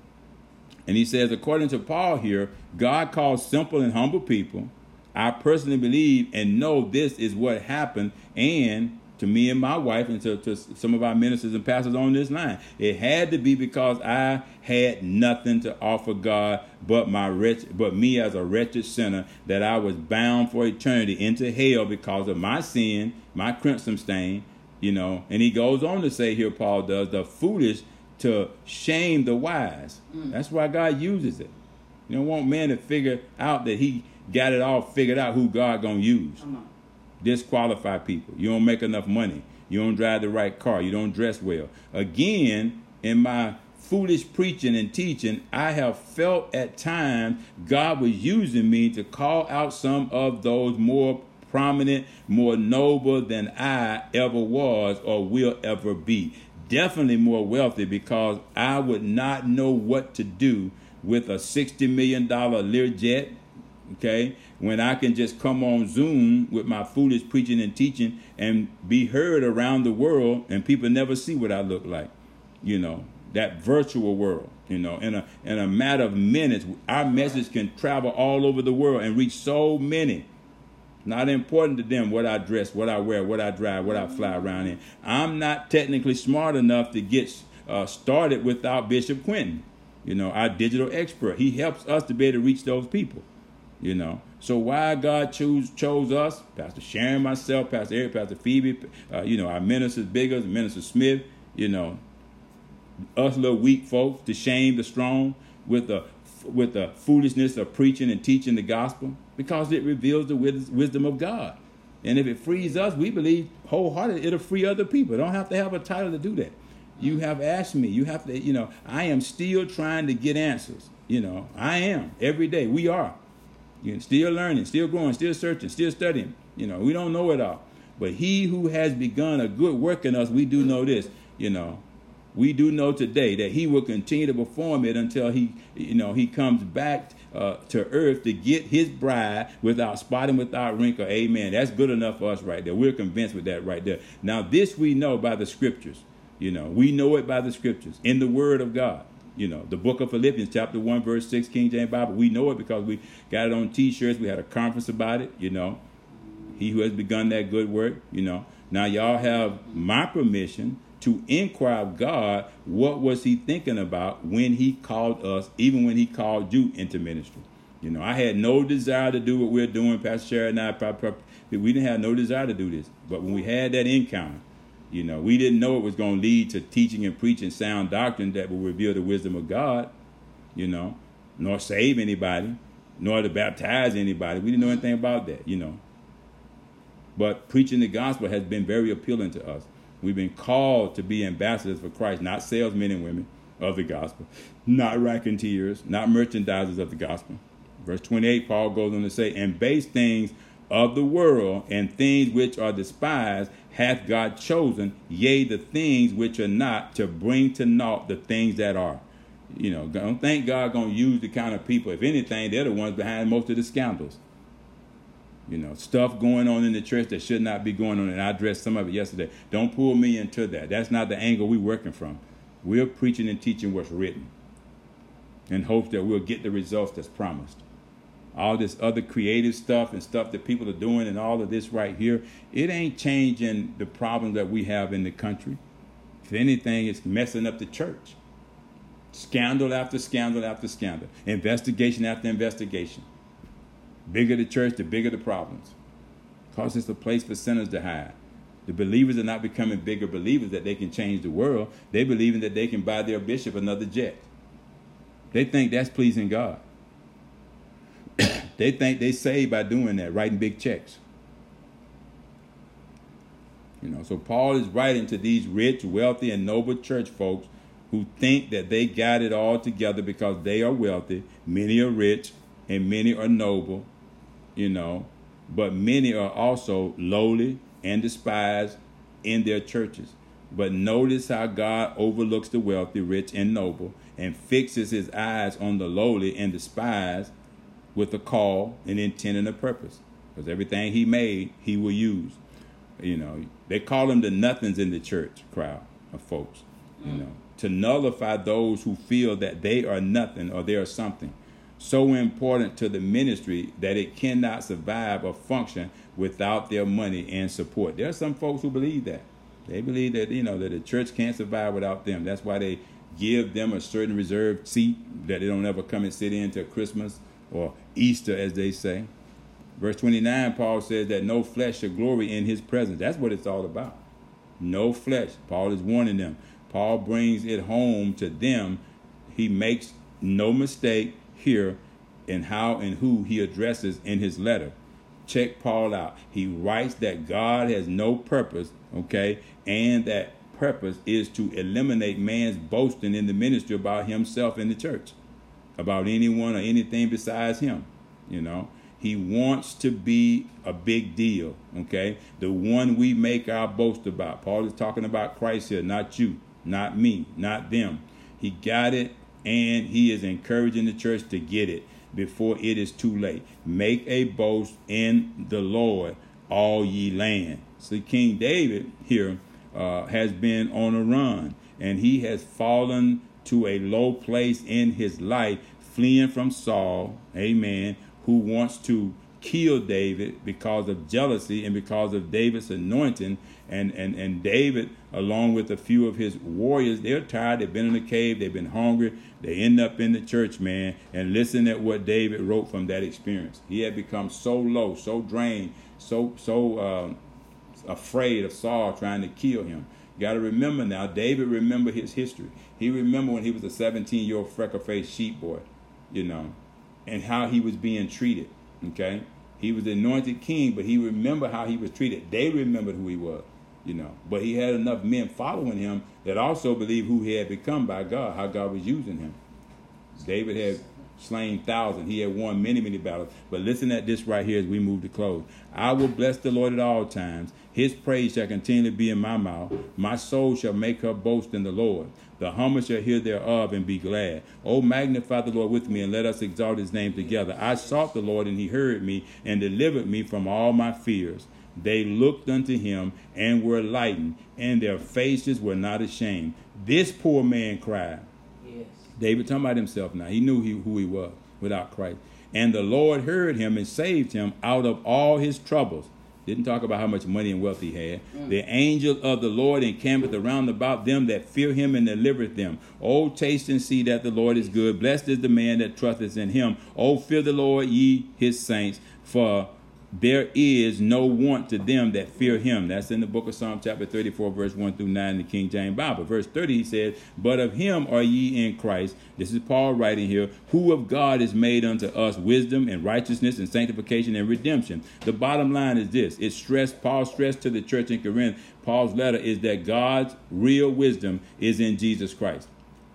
And he says, according to Paul here, God calls simple and humble people. I personally believe and know this is what happened, and to me and my wife and to, to some of our ministers and pastors on this line. It had to be because I had nothing to offer God but my wretch, but me as a wretched sinner that I was bound for eternity into hell because of my sin, my crimson stain, you know. And he goes on to say here, Paul does, the foolish to shame the wise. Mm. That's why God uses it. You don't want man to figure out that he got it all figured out who God gonna use disqualify people. You don't make enough money. You don't drive the right car. You don't dress well. Again, in my foolish preaching and teaching, I have felt at times God was using me to call out some of those more prominent, more noble than I ever was or will ever be. Definitely more wealthy because I would not know what to do with a $60 million Learjet, okay, when I can just come on Zoom with my foolish preaching and teaching and be heard around the world and people never see what I look like. You know, that virtual world, you know, in a in a matter of minutes, our message can travel all over the world and reach so many. Not important to them what I dress, what I wear, what I drive, what I fly around in. I'm not technically smart enough to get uh, started without Bishop Quentin, you know, our digital expert. He helps us to be able to reach those people, you know. So why God choose chose us, Pastor Sharon, myself, Pastor Eric, Pastor Phoebe, uh, you know, our ministers, Biggers, Minister Smith, you know, us little weak folks to shame the strong with the with the foolishness of preaching and teaching the gospel because it reveals the wisdom of God. And if it frees us, we believe wholeheartedly it'll free other people. Don't have to have a title to do that. You have asked me. You have to, you know, I am still trying to get answers. You know, I am every day. We are. You're still learning, still growing, still searching, still studying. You know, we don't know it all. But he who has begun a good work in us, we do know this, you know, we do know today that he will continue to perform it until he, you know, he comes back uh, to earth to get his bride without spotting, without wrinkle. Amen. That's good enough for us right there. We're convinced with that right there. Now, this we know by the scriptures. You know, we know it by the scriptures in the word of God. You know, the book of Philippians, chapter 1, verse 6, King James Bible. We know it because we got it on t shirts. We had a conference about it, you know. He who has begun that good work, you know. Now, y'all have my permission to inquire of God what was he thinking about when he called us, even when he called you into ministry. You know, I had no desire to do what we're doing, Pastor Sherry and I. We didn't have no desire to do this. But when we had that encounter, you know, we didn't know it was going to lead to teaching and preaching sound doctrine that will reveal the wisdom of God, you know, nor save anybody, nor to baptize anybody. We didn't know anything about that, you know. But preaching the gospel has been very appealing to us. We've been called to be ambassadors for Christ, not salesmen and women of the gospel, not racketeers, not merchandisers of the gospel. Verse 28, Paul goes on to say, and base things of the world and things which are despised hath God chosen, yea, the things which are not, to bring to naught the things that are. You know, don't think God gonna use the kind of people. If anything, they're the ones behind most of the scandals. You know, stuff going on in the church that should not be going on, and I addressed some of it yesterday. Don't pull me into that. That's not the angle we're working from. We're preaching and teaching what's written in hopes that we'll get the results that's promised. All this other creative stuff and stuff that people are doing and all of this right here, it ain't changing the problems that we have in the country. If anything, it's messing up the church. Scandal after scandal after scandal, investigation after investigation. Bigger the church, the bigger the problems. Because it's a place for sinners to hide. The believers are not becoming bigger believers that they can change the world. They believing that they can buy their bishop another jet. They think that's pleasing God. They think they save by doing that, writing big checks. You know, so Paul is writing to these rich, wealthy, and noble church folks who think that they got it all together because they are wealthy. Many are rich and many are noble you know, but many are also lowly and despised in their churches. But notice how God overlooks the wealthy, rich, and noble, and fixes his eyes on the lowly and despised with a call, an intent, and a purpose. Because everything he made, he will use. You know, they call him the nothings in the church crowd of folks, you know, to nullify those who feel that they are nothing or they are something so important to the ministry that it cannot survive or function without their money and support. There are some folks who believe that. They believe that you know that the church can't survive without them. That's why they give them a certain reserved seat that they don't ever come and sit in until Christmas or Easter, as they say. Verse 29, Paul says that no flesh shall glory in his presence. That's what it's all about. No flesh. Paul is warning them. Paul brings it home to them. He makes no mistake here in how and who he addresses in his letter. Check Paul out. He writes that God has no purpose, okay, and that purpose is to eliminate man's boasting in the ministry about himself in the church, about anyone or anything besides him, you know. He wants to be a big deal, okay? The one we make our boast about. Paul is talking about Christ here, not you, not me, not them. He got it and he is encouraging the church to get it before it is too late. Make a boast in the Lord, all ye land. See, King David here uh, has been on a run, and he has fallen to a low place in his life, fleeing from Saul, amen, who wants to kill David because of jealousy and because of David's anointing. And, and, and David, along with a few of his warriors, they're tired. They've been in the cave. They've been hungry. They end up in the church, man. And listen at what David wrote from that experience. He had become so low, so drained, so so uh, afraid of Saul trying to kill him. Got to remember now, David remember his history. He remember when he was a 17 year old freckle faced sheep boy, you know, and how he was being treated Okay? He was anointed king, but he remembered how he was treated. They remembered who he was, you know. But he had enough men following him that also believed who he had become by God, how God was using him. David had slain thousands. He had won many, many battles. But listen at this right here as we move to close. I will bless the Lord at all times. His praise shall continually be in my mouth. My soul shall make her boast in the Lord. The humble shall hear thereof and be glad. Oh, magnify the Lord with me, and let us exalt his name together. I sought the Lord, and he heard me, and delivered me from all my fears. They looked unto him and were lightened, and their faces were not ashamed. This poor man cried. David talking about himself now. He knew he, who he was without Christ. And the Lord heard him and saved him out of all his troubles. Didn't talk about how much money and wealth he had. Mm. The angel of the Lord encampeth around about them that fear him and delivereth them. Oh, taste and see that the Lord is good. Blessed is the man that trusteth in him. Oh, fear the Lord, ye his saints, for there is no want to them that fear him. That's in the book of Psalm chapter 34, verse 1 through 9 in the King James Bible. Verse 30, he says, But of him are ye in Christ. This is Paul writing here, who of God is made unto us wisdom and righteousness and sanctification and redemption. The bottom line is this. It's stressed, Paul stressed to the church in Corinth, Paul's letter is that God's real wisdom is in Jesus Christ.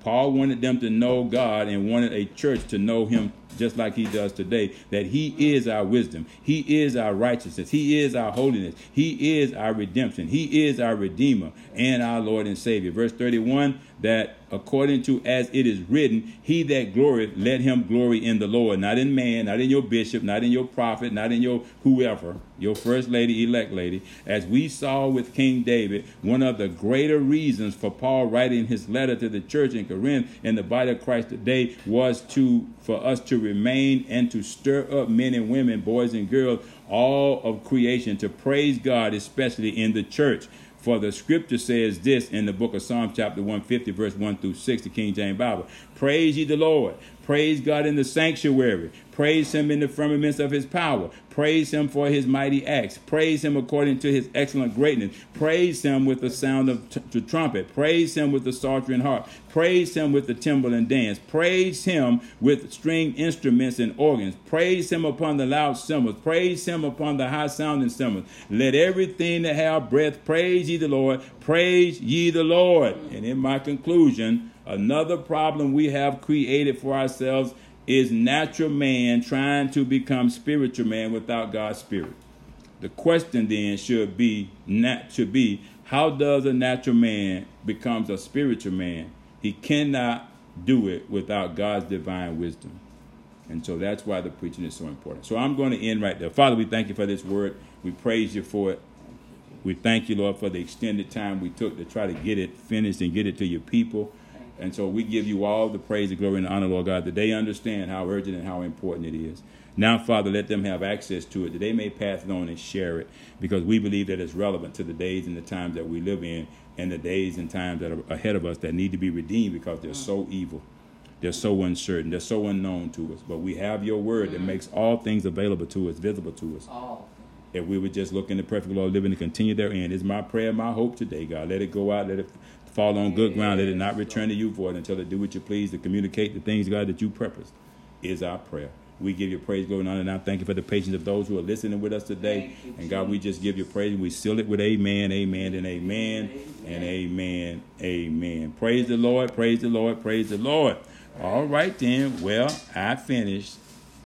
Paul wanted them to know God and wanted a church to know him just like he does today, that he is our wisdom. He is our righteousness. He is our holiness. He is our redemption. He is our redeemer and our Lord and Savior. Verse 31 that according to as it is written, he that glorieth, let him glory in the Lord, not in man, not in your bishop, not in your prophet, not in your whoever, your first lady, elect lady. As we saw with King David, one of the greater reasons for Paul writing his letter to the church in Corinth in the body of Christ today was to for us to remain and to stir up men and women, boys and girls, all of creation to praise God, especially in the church. For the scripture says this in the book of Psalm, chapter 150, verse 1 through 6, the King James Bible. Praise ye the Lord. Praise God in the sanctuary. Praise him in the firmaments of his power. Praise him for his mighty acts. Praise him according to his excellent greatness. Praise him with the sound of t- the trumpet. Praise him with the psaltery and harp. Praise him with the timbrel and dance. Praise him with string instruments and organs. Praise him upon the loud cymbals. Praise him upon the high sounding cymbals. Let everything that have breath praise ye the Lord. Praise ye the Lord. And in my conclusion, Another problem we have created for ourselves is natural man trying to become spiritual man without God's spirit. The question then should be not should be how does a natural man becomes a spiritual man? He cannot do it without God's divine wisdom. And so that's why the preaching is so important. So I'm going to end right there. Father, we thank you for this word. We praise you for it. We thank you, Lord, for the extended time we took to try to get it finished and get it to your people. And so we give you all the praise, the glory, and the honor, Lord God, that they understand how urgent and how important it is. Now, Father, let them have access to it, that they may pass it on and share it, because we believe that it's relevant to the days and the times that we live in, and the days and times that are ahead of us that need to be redeemed because they're so mm. evil. They're so uncertain. They're so unknown to us. But we have your word that mm. makes all things available to us, visible to us. If we would just look in the perfect law, living and continue therein. Is my prayer, my hope today, God. Let it go out. Let it fall on good ground. Let it not return to you void until it do what you please to communicate the things, God, that you purposed, is our prayer. We give you praise, glory, and honor. Now, thank you for the patience of those who are listening with us today. And God, we just give you praise. And we seal it with amen, amen, and amen, and amen, amen. Praise the Lord, praise the Lord, praise the Lord. All right, then. Well, I finished.